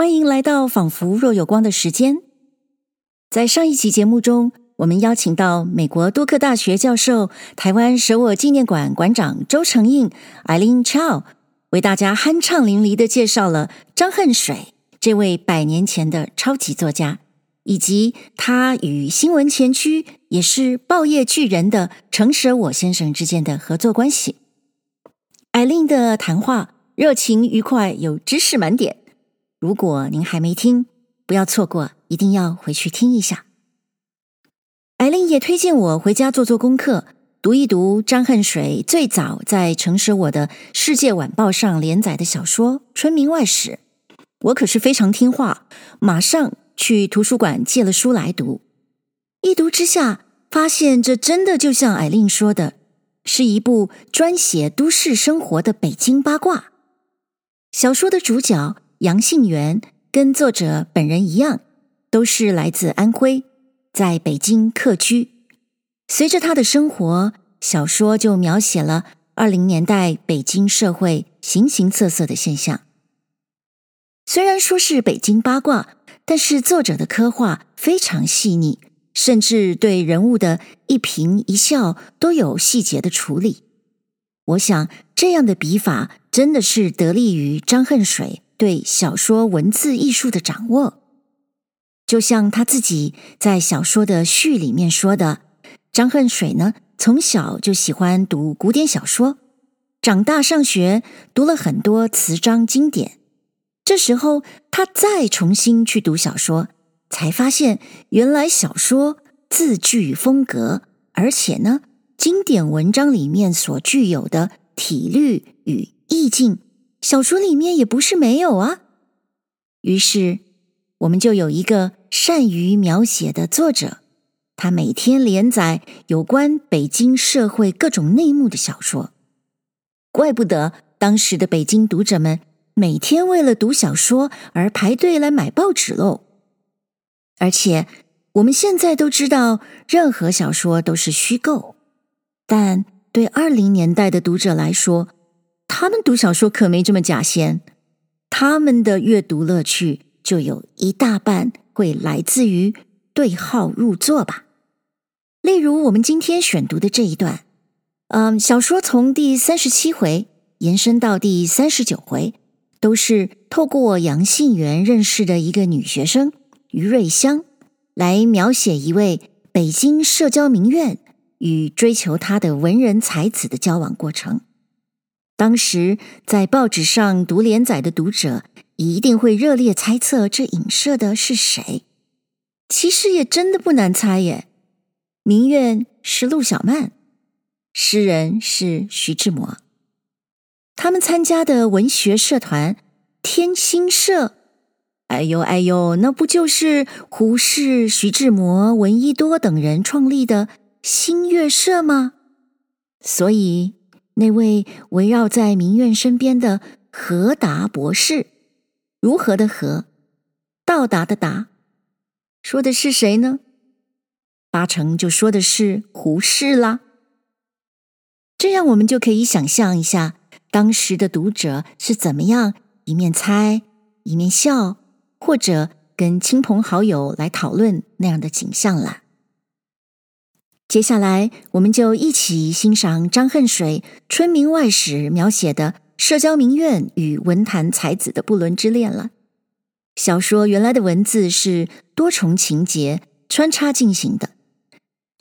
欢迎来到仿佛若有光的时间。在上一期节目中，我们邀请到美国杜克大学教授、台湾舍我纪念馆馆长周成印 （Eileen Chao） 为大家酣畅淋漓地介绍了张恨水这位百年前的超级作家，以及他与新闻前驱也是报业巨人的程舍我先生之间的合作关系。艾琳的谈话热情愉快，有知识满点。如果您还没听，不要错过，一定要回去听一下。艾琳也推荐我回家做做功课，读一读张恨水最早在诚实我的《世界晚报》上连载的小说《春明外史》。我可是非常听话，马上去图书馆借了书来读。一读之下，发现这真的就像艾琳说的，是一部专写都市生活的北京八卦。小说的主角。杨杏园跟作者本人一样，都是来自安徽，在北京客居。随着他的生活，小说就描写了二零年代北京社会形形色色的现象。虽然说是北京八卦，但是作者的刻画非常细腻，甚至对人物的一颦一笑都有细节的处理。我想，这样的笔法真的是得力于张恨水。对小说文字艺术的掌握，就像他自己在小说的序里面说的，张恨水呢，从小就喜欢读古典小说，长大上学读了很多词章经典。这时候他再重新去读小说，才发现原来小说字句风格，而且呢，经典文章里面所具有的体律与意境。小说里面也不是没有啊，于是我们就有一个善于描写的作者，他每天连载有关北京社会各种内幕的小说，怪不得当时的北京读者们每天为了读小说而排队来买报纸喽。而且我们现在都知道，任何小说都是虚构，但对二零年代的读者来说，他们读小说可没这么假仙，他们的阅读乐趣就有一大半会来自于对号入座吧。例如我们今天选读的这一段，嗯，小说从第三十七回延伸到第三十九回，都是透过杨杏原认识的一个女学生于瑞香，来描写一位北京社交名媛与追求她的文人才子的交往过程。当时在报纸上读连载的读者一定会热烈猜测这影射的是谁。其实也真的不难猜耶，名媛是陆小曼，诗人是徐志摩。他们参加的文学社团天心社，哎呦哎呦，那不就是胡适、徐志摩、闻一多等人创立的新月社吗？所以。那位围绕在名媛身边的何达博士，如何的何，到达的达，说的是谁呢？八成就说的是胡适啦。这样我们就可以想象一下，当时的读者是怎么样一面猜一面笑，或者跟亲朋好友来讨论那样的景象了。接下来，我们就一起欣赏张恨水《春明外史》描写的社交名媛与文坛才子的不伦之恋了。小说原来的文字是多重情节穿插进行的。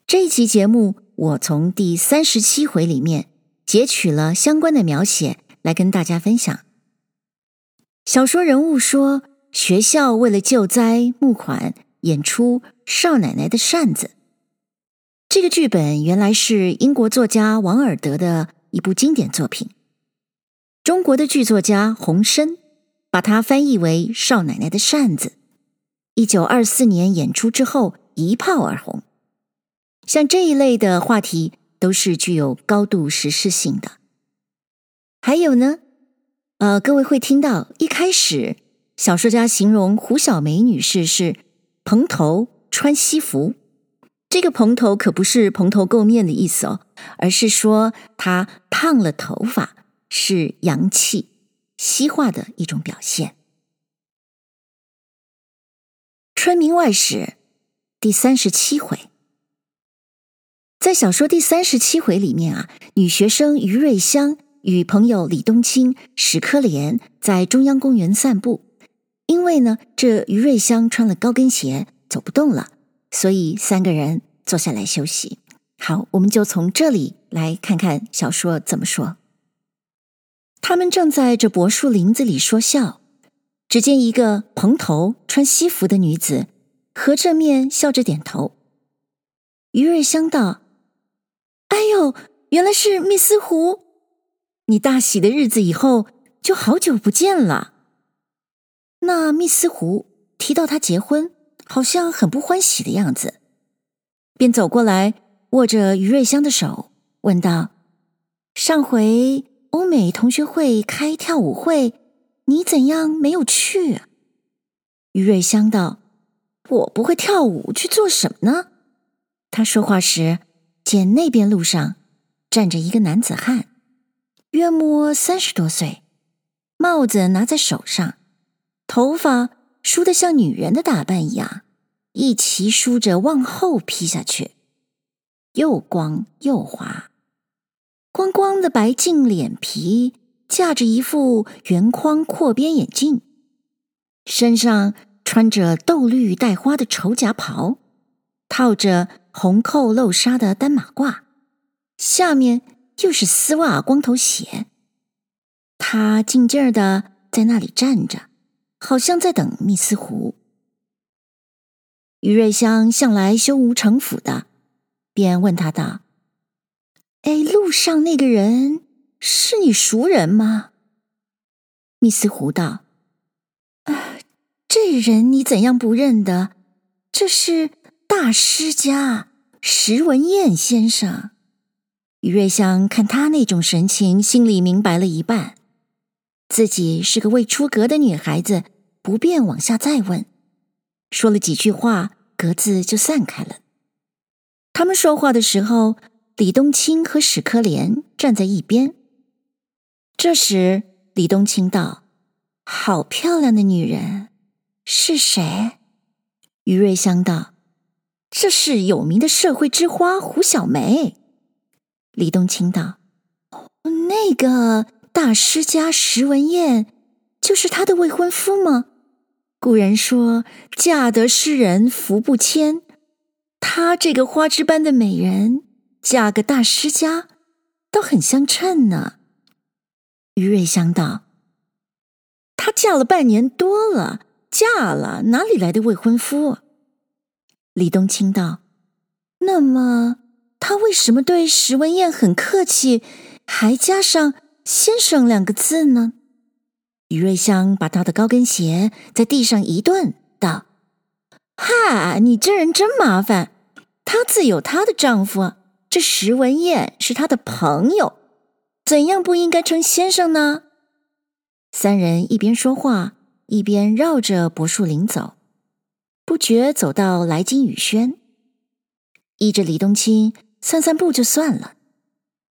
这一期节目，我从第三十七回里面截取了相关的描写来跟大家分享。小说人物说，学校为了救灾募款，演出少奶奶的扇子。这个剧本原来是英国作家王尔德的一部经典作品，中国的剧作家洪深把它翻译为《少奶奶的扇子》。一九二四年演出之后一炮而红。像这一类的话题都是具有高度时事性的。还有呢，呃，各位会听到一开始小说家形容胡小梅女士是蓬头穿西服。这个蓬头可不是蓬头垢面的意思哦，而是说她烫了头发，是洋气西化的一种表现。春明外史第三十七回，在小说第三十七回里面啊，女学生于瑞香与朋友李冬青、史科莲在中央公园散步。因为呢，这于瑞香穿了高跟鞋，走不动了，所以三个人坐下来休息。好，我们就从这里来看看小说怎么说。他们正在这柏树林子里说笑。只见一个蓬头穿西服的女子，和着面笑着点头。于瑞香道：“哎呦，原来是密斯湖！你大喜的日子以后就好久不见了。”那密斯湖提到他结婚，好像很不欢喜的样子，便走过来握着于瑞香的手，问道：“上回欧美同学会开跳舞会。”你怎样没有去啊？于瑞香道：“我不会跳舞，去做什么呢？”他说话时，见那边路上站着一个男子汉，约摸三十多岁，帽子拿在手上，头发梳得像女人的打扮一样，一齐梳着往后披下去，又光又滑，光光的白净脸皮。架着一副圆框阔边眼镜，身上穿着豆绿带花的绸夹袍，套着红扣漏纱的单马褂，下面又是丝袜光头鞋。他静静的在那里站着，好像在等密斯湖。于瑞香向来胸无城府的，便问他道：“哎，路上那个人？”是你熟人吗？密斯湖道：“啊，这人你怎样不认得？这是大师家石文彦先生。”于瑞香看他那种神情，心里明白了一半。自己是个未出阁的女孩子，不便往下再问。说了几句话，各自就散开了。他们说话的时候，李冬青和史科莲站在一边。这时，李冬青道：“好漂亮的女人，是谁？”于瑞香道：“这是有名的社会之花胡小梅。”李冬青道：“那个大师家石文燕，就是他的未婚夫吗？古人说‘嫁得诗人福不迁’，她这个花枝般的美人，嫁个大师家，倒很相称呢。”于瑞香道：“她嫁了半年多了，嫁了哪里来的未婚夫？”李冬青道：“那么她为什么对石文燕很客气，还加上‘先生’两个字呢？”于瑞香把她的高跟鞋在地上一顿，道：“哈，你这人真麻烦！她自有她的丈夫，这石文燕是她的朋友。”怎样不应该称先生呢？三人一边说话，一边绕着柏树林走，不觉走到来金雨轩。依着李冬青散散步就算了，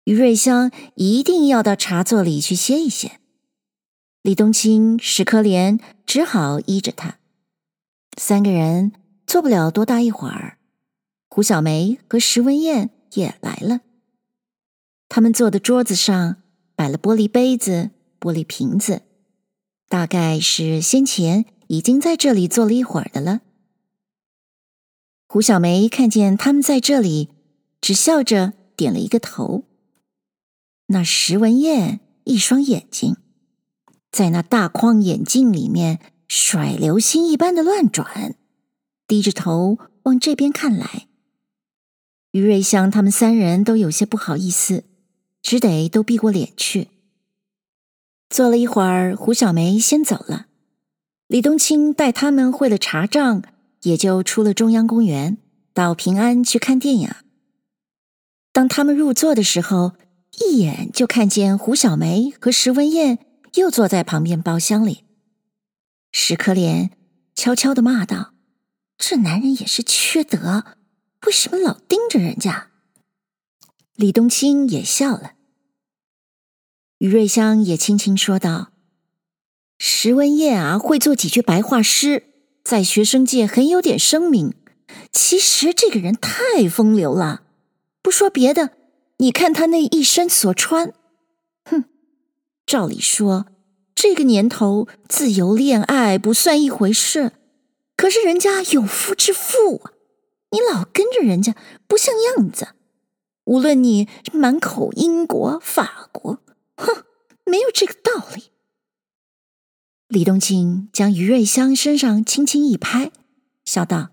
于瑞香一定要到茶座里去歇一歇。李冬青、史科连只好依着他。三个人坐不了多大一会儿，胡小梅和石文燕也来了。他们坐的桌子上摆了玻璃杯子、玻璃瓶子，大概是先前已经在这里坐了一会儿的了。胡小梅看见他们在这里，只笑着点了一个头。那石文燕一双眼睛在那大框眼镜里面甩流星一般的乱转，低着头往这边看来。于瑞香他们三人都有些不好意思。只得都避过脸去。坐了一会儿，胡小梅先走了。李冬青带他们会了茶账，也就出了中央公园，到平安去看电影。当他们入座的时候，一眼就看见胡小梅和石文燕又坐在旁边包厢里。石可怜悄悄地骂道：“这男人也是缺德，为什么老盯着人家？”李冬青也笑了，于瑞香也轻轻说道：“石文燕啊，会做几句白话诗，在学生界很有点声名。其实这个人太风流了，不说别的，你看他那一身所穿，哼，照理说这个年头自由恋爱不算一回事，可是人家有夫之妇啊，你老跟着人家不像样子。无论你满口英国、法国，哼，没有这个道理。李冬青将于瑞香身上轻轻一拍，笑道。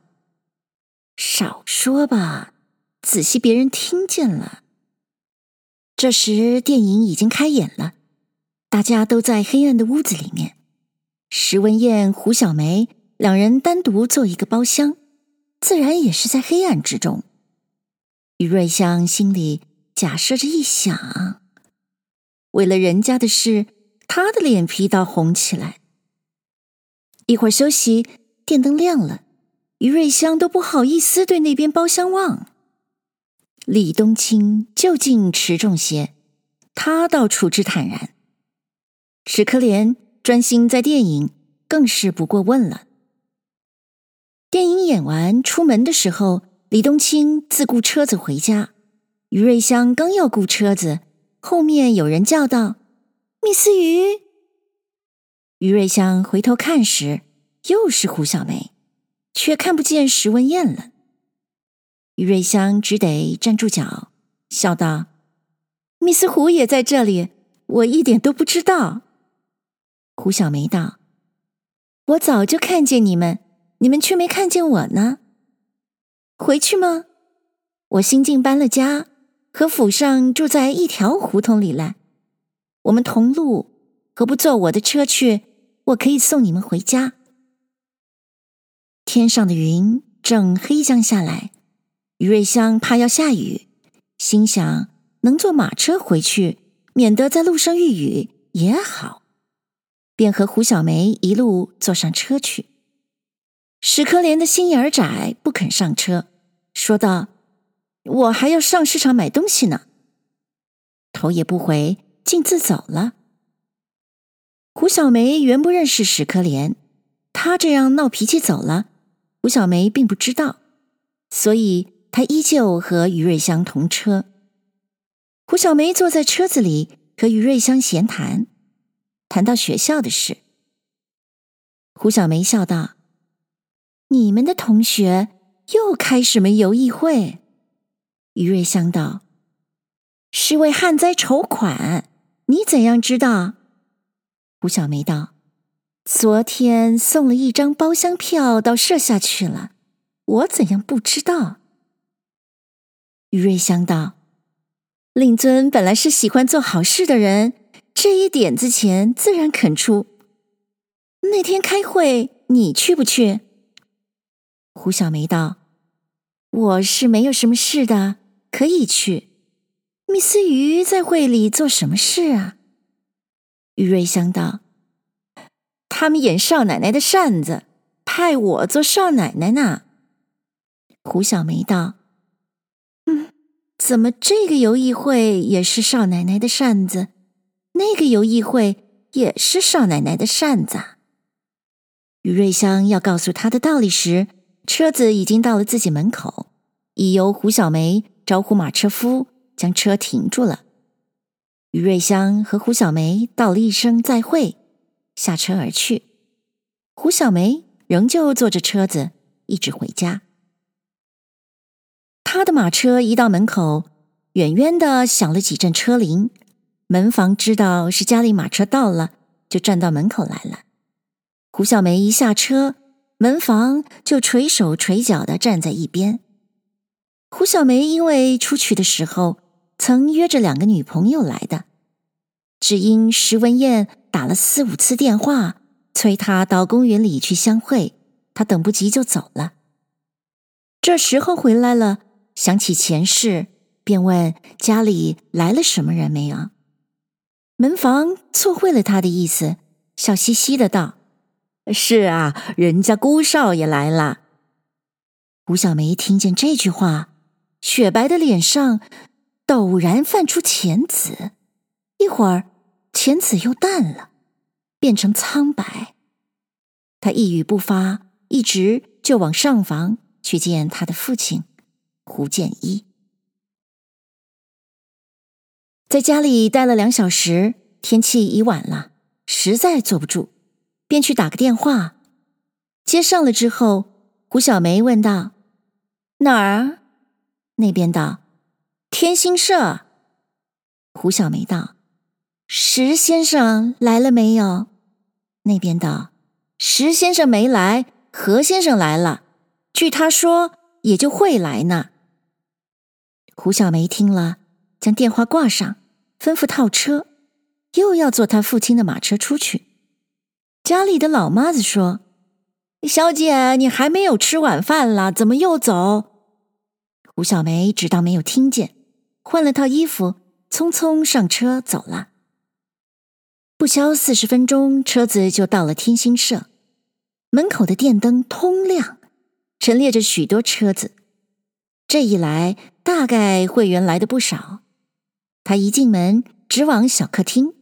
少说吧，仔细别人听见了。这时电影已经开演了，大家都在黑暗的屋子里面。石文燕、胡小梅两人单独坐一个包厢，自然也是在黑暗之中。于瑞香心里假设着一想，为了人家的事，她的脸皮倒红起来。一会儿休息，电灯亮了。于瑞香都不好意思对那边包厢望，李冬青究竟持重些，他倒处之坦然。史可莲专心在电影，更是不过问了。电影演完出门的时候，李冬青自雇车子回家，于瑞香刚要雇车子，后面有人叫道：“密斯鱼。”于瑞香回头看时，又是胡小梅。却看不见石文燕了，于瑞香只得站住脚，笑道：“密斯胡也在这里，我一点都不知道。”胡小梅道：“我早就看见你们，你们却没看见我呢。回去吗？我新近搬了家，和府上住在一条胡同里了。我们同路，何不坐我的车去？我可以送你们回家。”天上的云正黑将下来，于瑞香怕要下雨，心想能坐马车回去，免得在路上遇雨也好，便和胡小梅一路坐上车去。史可怜的心眼儿窄，不肯上车，说道：“我还要上市场买东西呢。”头也不回，径自走了。胡小梅原不认识史可怜，他这样闹脾气走了。胡小梅并不知道，所以他依旧和于瑞香同车。胡小梅坐在车子里和于瑞香闲谈，谈到学校的事。胡小梅笑道：“你们的同学又开什么游艺会？”于瑞香道：“是为旱灾筹款，你怎样知道？”胡小梅道。昨天送了一张包厢票到舍下去了，我怎样不知道？于瑞香道：“令尊本来是喜欢做好事的人，这一点子钱自然肯出。那天开会，你去不去？”胡小梅道：“我是没有什么事的，可以去。密斯于在会里做什么事啊？”于瑞香道。他们演少奶奶的扇子，派我做少奶奶呢。胡小梅道：“，怎么这个游艺会也是少奶奶的扇子，那个游艺会也是少奶奶的扇子？”啊于瑞香要告诉他的道理时，车子已经到了自己门口，已由胡小梅招呼马车夫将车停住了。于瑞香和胡小梅道了一声再会。下车而去，胡小梅仍旧坐着车子，一直回家。他的马车一到门口，远远的响了几阵车铃，门房知道是家里马车到了，就站到门口来了。胡小梅一下车，门房就垂手垂脚的站在一边。胡小梅因为出去的时候曾约着两个女朋友来的。只因石文燕打了四五次电话，催他到公园里去相会，他等不及就走了。这时候回来了，想起前世，便问家里来了什么人没有。门房错会了他的意思，笑嘻嘻的道：“是啊，人家姑少爷来了。”胡小梅听见这句话，雪白的脸上陡然泛出浅紫，一会儿。浅紫又淡了，变成苍白。他一语不发，一直就往上房去见他的父亲胡建一。在家里待了两小时，天气已晚了，实在坐不住，便去打个电话。接上了之后，胡小梅问道：“哪儿？”那边道：“天星社。”胡小梅道：“石先生来了没有？”那边道：“石先生没来，何先生来了。据他说，也就会来呢。”胡小梅听了，将电话挂上，吩咐套车，又要坐他父亲的马车出去。家里的老妈子说：“小姐，你还没有吃晚饭啦，怎么又走？”胡小梅只当没有听见，换了套衣服。匆匆上车走了，不消四十分钟，车子就到了天星社。门口的电灯通亮，陈列着许多车子。这一来，大概会员来的不少。他一进门，直往小客厅，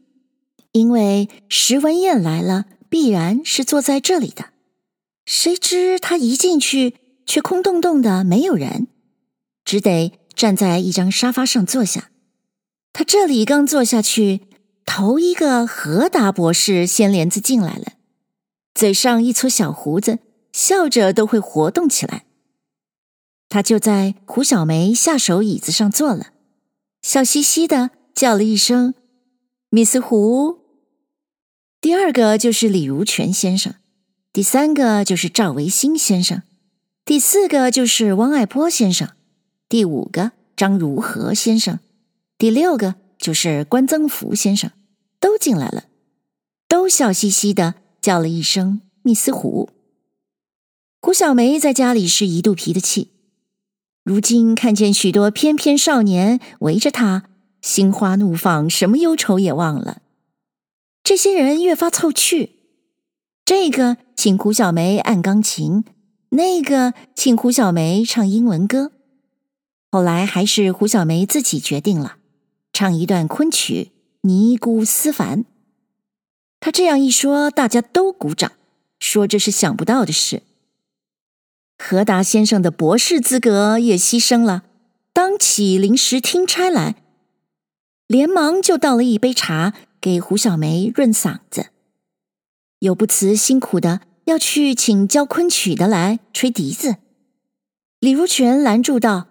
因为石文燕来了，必然是坐在这里的。谁知他一进去，却空洞洞的，没有人，只得站在一张沙发上坐下。他这里刚坐下去，头一个何达博士掀帘子进来了，嘴上一撮小胡子，笑着都会活动起来。他就在胡小梅下手椅子上坐了，笑嘻嘻的叫了一声“米斯胡”。第二个就是李如泉先生，第三个就是赵维新先生，第四个就是汪爱波先生，第五个张如和先生。第六个就是关增福先生，都进来了，都笑嘻嘻的叫了一声“密斯胡”。胡小梅在家里是一肚皮的气，如今看见许多翩翩少年围着她，心花怒放，什么忧愁也忘了。这些人越发凑趣，这个请胡小梅按钢琴，那个请胡小梅唱英文歌。后来还是胡小梅自己决定了。唱一段昆曲《尼姑思凡》，他这样一说，大家都鼓掌，说这是想不到的事。何达先生的博士资格也牺牲了，当起临时听差来，连忙就倒了一杯茶给胡小梅润嗓子，又不辞辛苦的要去请教昆曲的来吹笛子。李如泉拦住道：“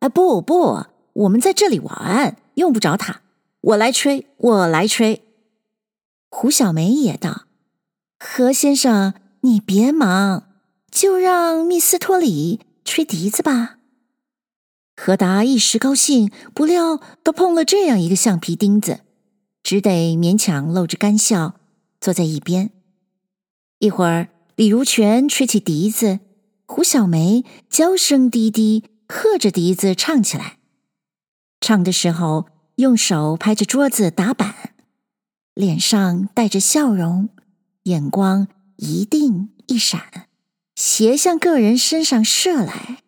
啊，不不，我们在这里玩。”用不着他，我来吹，我来吹。胡小梅也道：“何先生，你别忙，就让密斯托里吹笛子吧。”何达一时高兴，不料都碰了这样一个橡皮钉子，只得勉强露着干笑，坐在一边。一会儿，李如泉吹起笛子，胡小梅娇声滴滴和着笛子唱起来。唱的时候，用手拍着桌子打板，脸上带着笑容，眼光一定一闪，斜向个人身上射来，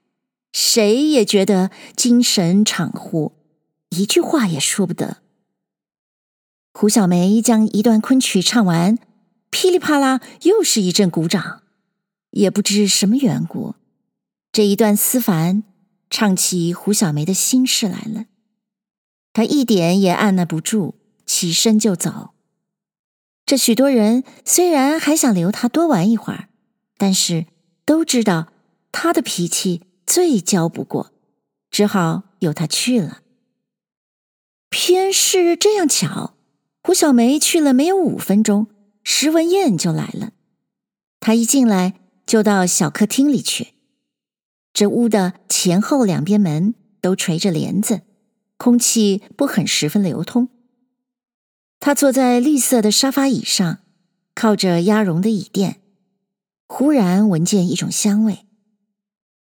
谁也觉得精神恍惚，一句话也说不得。胡小梅将一段昆曲唱完，噼里啪啦又是一阵鼓掌，也不知什么缘故，这一段思凡唱起胡小梅的心事来了。他一点也按捺不住，起身就走。这许多人虽然还想留他多玩一会儿，但是都知道他的脾气最骄不过，只好由他去了。偏是这样巧，胡小梅去了没有五分钟，石文燕就来了。她一进来就到小客厅里去，这屋的前后两边门都垂着帘子。空气不很十分流通。他坐在绿色的沙发椅上，靠着鸭绒的椅垫，忽然闻见一种香味。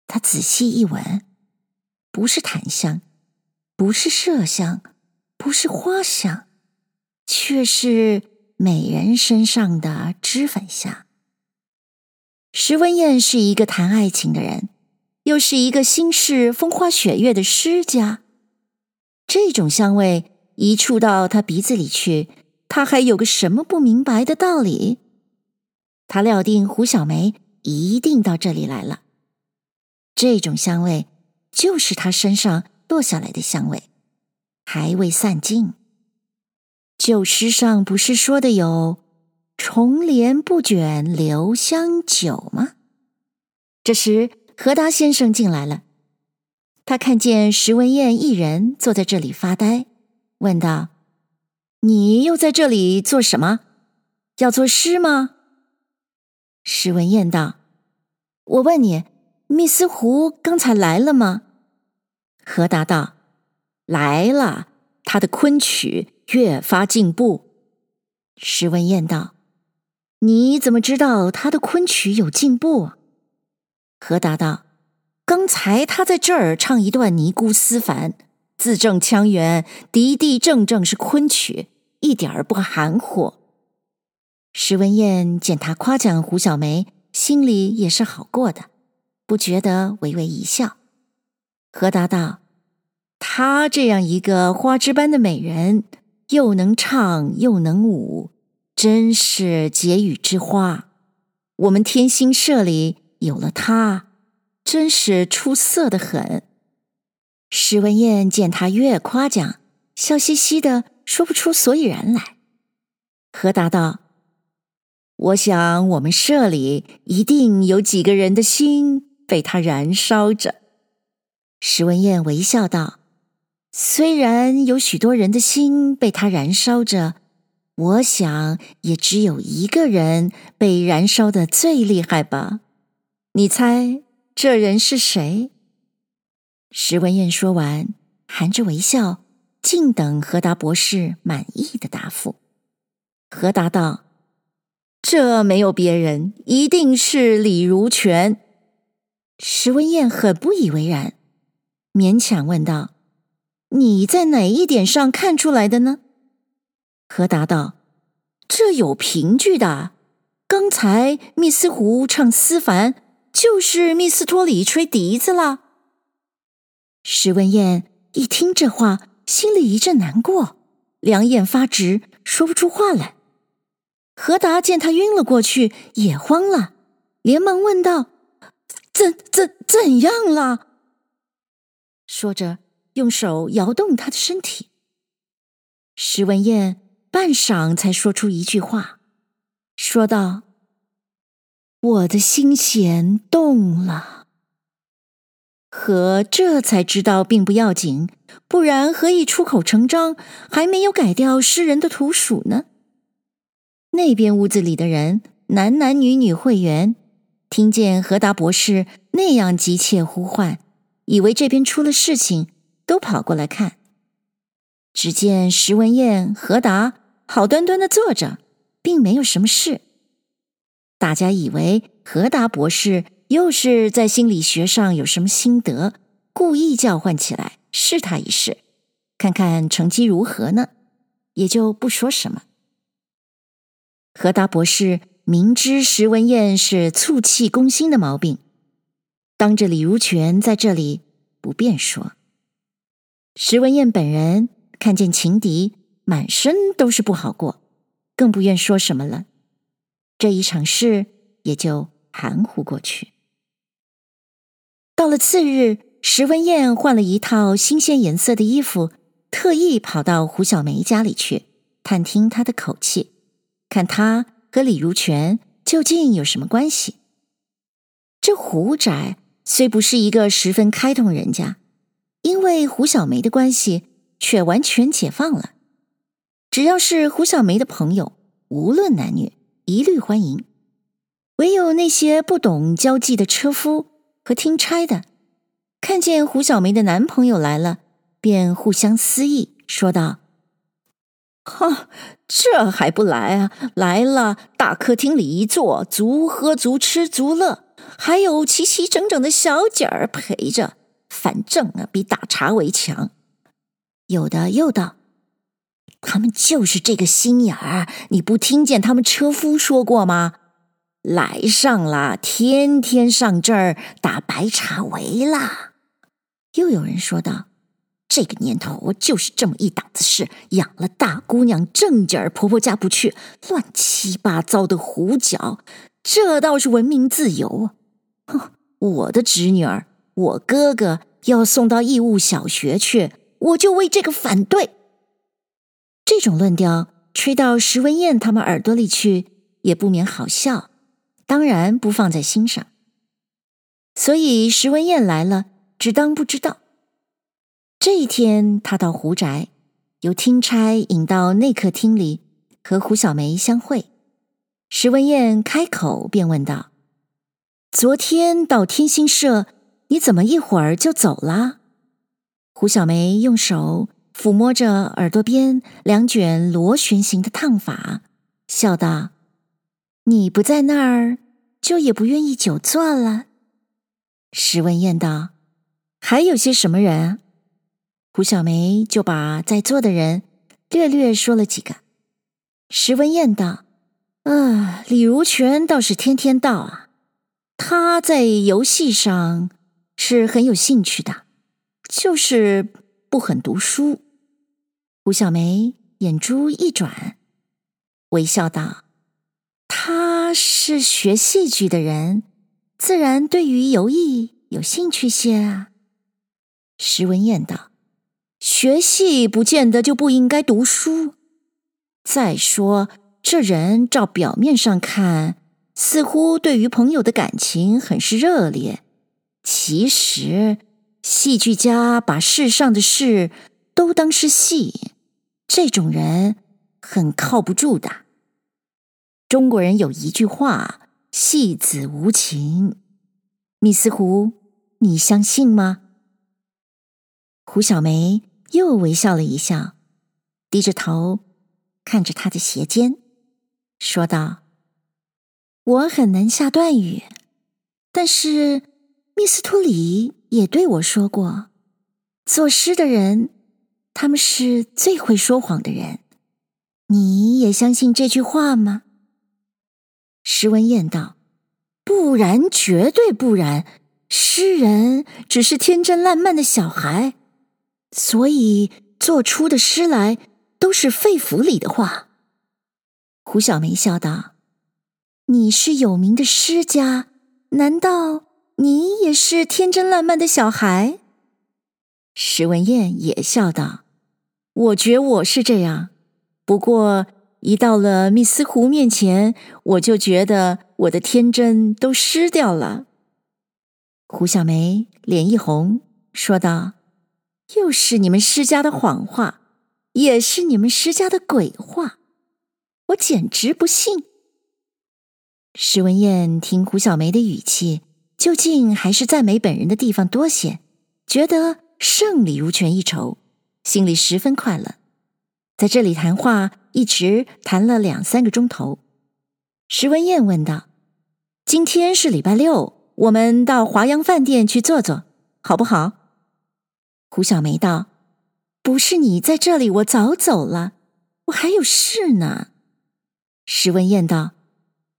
他仔细一闻，不是檀香，不是麝香，不是花香，却是美人身上的脂粉香。石文燕是一个谈爱情的人，又是一个心事风花雪月的诗家。这种香味一触到他鼻子里去，他还有个什么不明白的道理？他料定胡小梅一定到这里来了。这种香味就是他身上落下来的香味，还未散尽。旧诗上不是说的有“重帘不卷留香久”吗？这时，何达先生进来了。他看见石文燕一人坐在这里发呆，问道：“你又在这里做什么？要作诗吗？”石文燕道：“我问你，密斯湖刚才来了吗？”何达道：“来了，他的昆曲越发进步。”石文燕道：“你怎么知道他的昆曲有进步？”何达道。刚才他在这儿唱一段尼姑思凡，字正腔圆，的的正正是昆曲，一点儿不含糊。石文燕见他夸奖胡小梅，心里也是好过的，不觉得微微一笑。何达道：“她这样一个花枝般的美人，又能唱又能舞，真是解语之花。我们天心社里有了她。”真是出色的很。石文燕见他越夸奖，笑嘻嘻的说不出所以然来。何达道：“我想我们社里一定有几个人的心被他燃烧着。”石文燕微笑道：“虽然有许多人的心被他燃烧着，我想也只有一个人被燃烧的最厉害吧？你猜？”这人是谁？石文燕说完，含着微笑，静等何达博士满意的答复。何达道：“这没有别人，一定是李如泉。”石文燕很不以为然，勉强问道：“你在哪一点上看出来的呢？”何达道：“这有凭据的。刚才密斯湖唱思凡。”就是密斯托里吹笛子了。石文燕一听这话，心里一阵难过，两眼发直，说不出话来。何达见他晕了过去，也慌了，连忙问道：“怎怎怎样了？”说着，用手摇动他的身体。石文燕半晌才说出一句话，说道。我的心弦动了，和这才知道并不要紧，不然何以出口成章，还没有改掉诗人的图属呢？那边屋子里的人，男男女女会员，听见何达博士那样急切呼唤，以为这边出了事情，都跑过来看。只见石文燕、何达好端端的坐着，并没有什么事。大家以为何达博士又是在心理学上有什么心得，故意叫唤起来试他一试，看看成绩如何呢？也就不说什么。何达博士明知石文彦是醋气攻心的毛病，当着李如泉在这里不便说。石文燕本人看见情敌，满身都是不好过，更不愿说什么了。这一场事也就含糊过去。到了次日，石文燕换了一套新鲜颜色的衣服，特意跑到胡小梅家里去探听她的口气，看他和李如泉究竟有什么关系。这胡宅虽不是一个十分开通人家，因为胡小梅的关系却完全解放了，只要是胡小梅的朋友，无论男女。一律欢迎，唯有那些不懂交际的车夫和听差的，看见胡小梅的男朋友来了，便互相私议，说道：“哈，这还不来啊？来了，大客厅里一坐，足喝足吃足乐，还有齐齐整整的小姐儿陪着，反正啊，比打茶围强。”有的又道。他们就是这个心眼儿，你不听见他们车夫说过吗？来上了，天天上这儿打白茶围啦。又有人说道：“这个年头我就是这么一档子事，养了大姑娘正经儿婆婆家不去，乱七八糟的胡搅，这倒是文明自由。哼，我的侄女儿，我哥哥要送到义务小学去，我就为这个反对。这种论调吹到石文燕他们耳朵里去，也不免好笑，当然不放在心上。所以石文燕来了，只当不知道。这一天，他到胡宅，由听差引到内客厅里，和胡小梅相会。石文燕开口便问道：“昨天到天心社，你怎么一会儿就走了？”胡小梅用手抚摸着耳朵边两卷螺旋形的烫发，笑道：“你不在那儿，就也不愿意久坐了。”石文燕道：“还有些什么人？”胡小梅就把在座的人略略说了几个。石文燕道：“啊，李如泉倒是天天到啊，他在游戏上是很有兴趣的，就是不很读书。”胡小梅眼珠一转，微笑道：“他是学戏剧的人，自然对于游艺有兴趣些啊。”石文燕道。学戏不见得就不应该读书。再说，这人照表面上看，似乎对于朋友的感情很是热烈。其实，戏剧家把世上的事都当是戏，这种人很靠不住的。中国人有一句话：“戏子无情。”米斯湖，你相信吗？胡小梅。又微笑了一笑，低着头看着他的鞋尖，说道：“我很难下断语，但是密斯托里也对我说过，作诗的人他们是最会说谎的人。你也相信这句话吗？”石文燕道：“不然，绝对不然。诗人只是天真烂漫的小孩。”所以做出的诗来都是肺腑里的话。胡小梅笑道：“你是有名的诗家，难道你也是天真烂漫的小孩？”石文燕也笑道：“我觉我是这样，不过一到了密斯湖面前，我就觉得我的天真都失掉了。”胡小梅脸一红，说道。又是你们施家的谎话，也是你们施家的鬼话，我简直不信。石文燕听胡小梅的语气，究竟还是赞美本人的地方多些，觉得胜李如泉一筹，心里十分快乐。在这里谈话，一直谈了两三个钟头。石文燕问道：“今天是礼拜六，我们到华阳饭店去坐坐，好不好？”胡小梅道：“不是你在这里，我早走了，我还有事呢。”石文燕道：“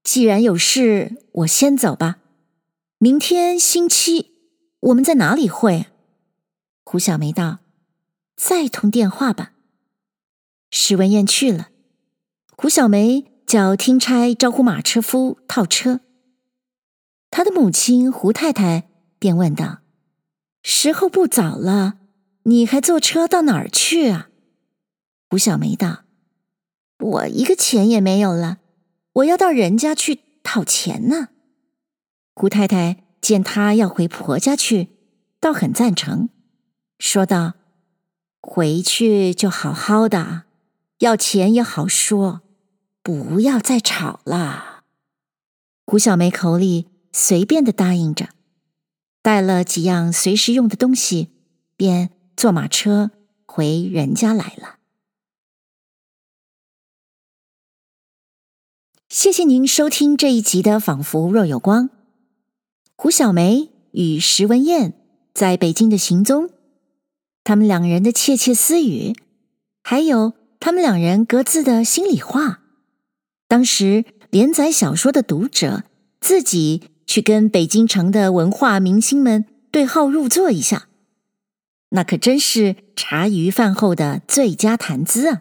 既然有事，我先走吧。明天星期，我们在哪里会？”胡小梅道：“再通电话吧。”石文燕去了，胡小梅叫听差招呼马车夫套车。他的母亲胡太太便问道：“时候不早了。”你还坐车到哪儿去啊？胡小梅道：“我一个钱也没有了，我要到人家去讨钱呢。”胡太太见她要回婆家去，倒很赞成，说道：“回去就好好的，要钱也好说，不要再吵了。”胡小梅口里随便的答应着，带了几样随时用的东西，便。坐马车回人家来了。谢谢您收听这一集的《仿佛若有光》。胡小梅与石文燕在北京的行踪，他们两人的窃窃私语，还有他们两人各自的心里话。当时连载小说的读者自己去跟北京城的文化明星们对号入座一下。那可真是茶余饭后的最佳谈资啊！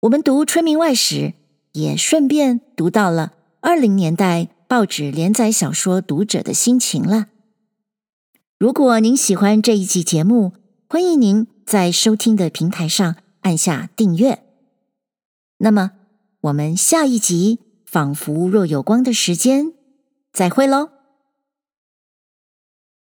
我们读《春明外史》，也顺便读到了二零年代报纸连载小说读者的心情了。如果您喜欢这一集节目，欢迎您在收听的平台上按下订阅。那么，我们下一集《仿佛若有光的时间》再会喽。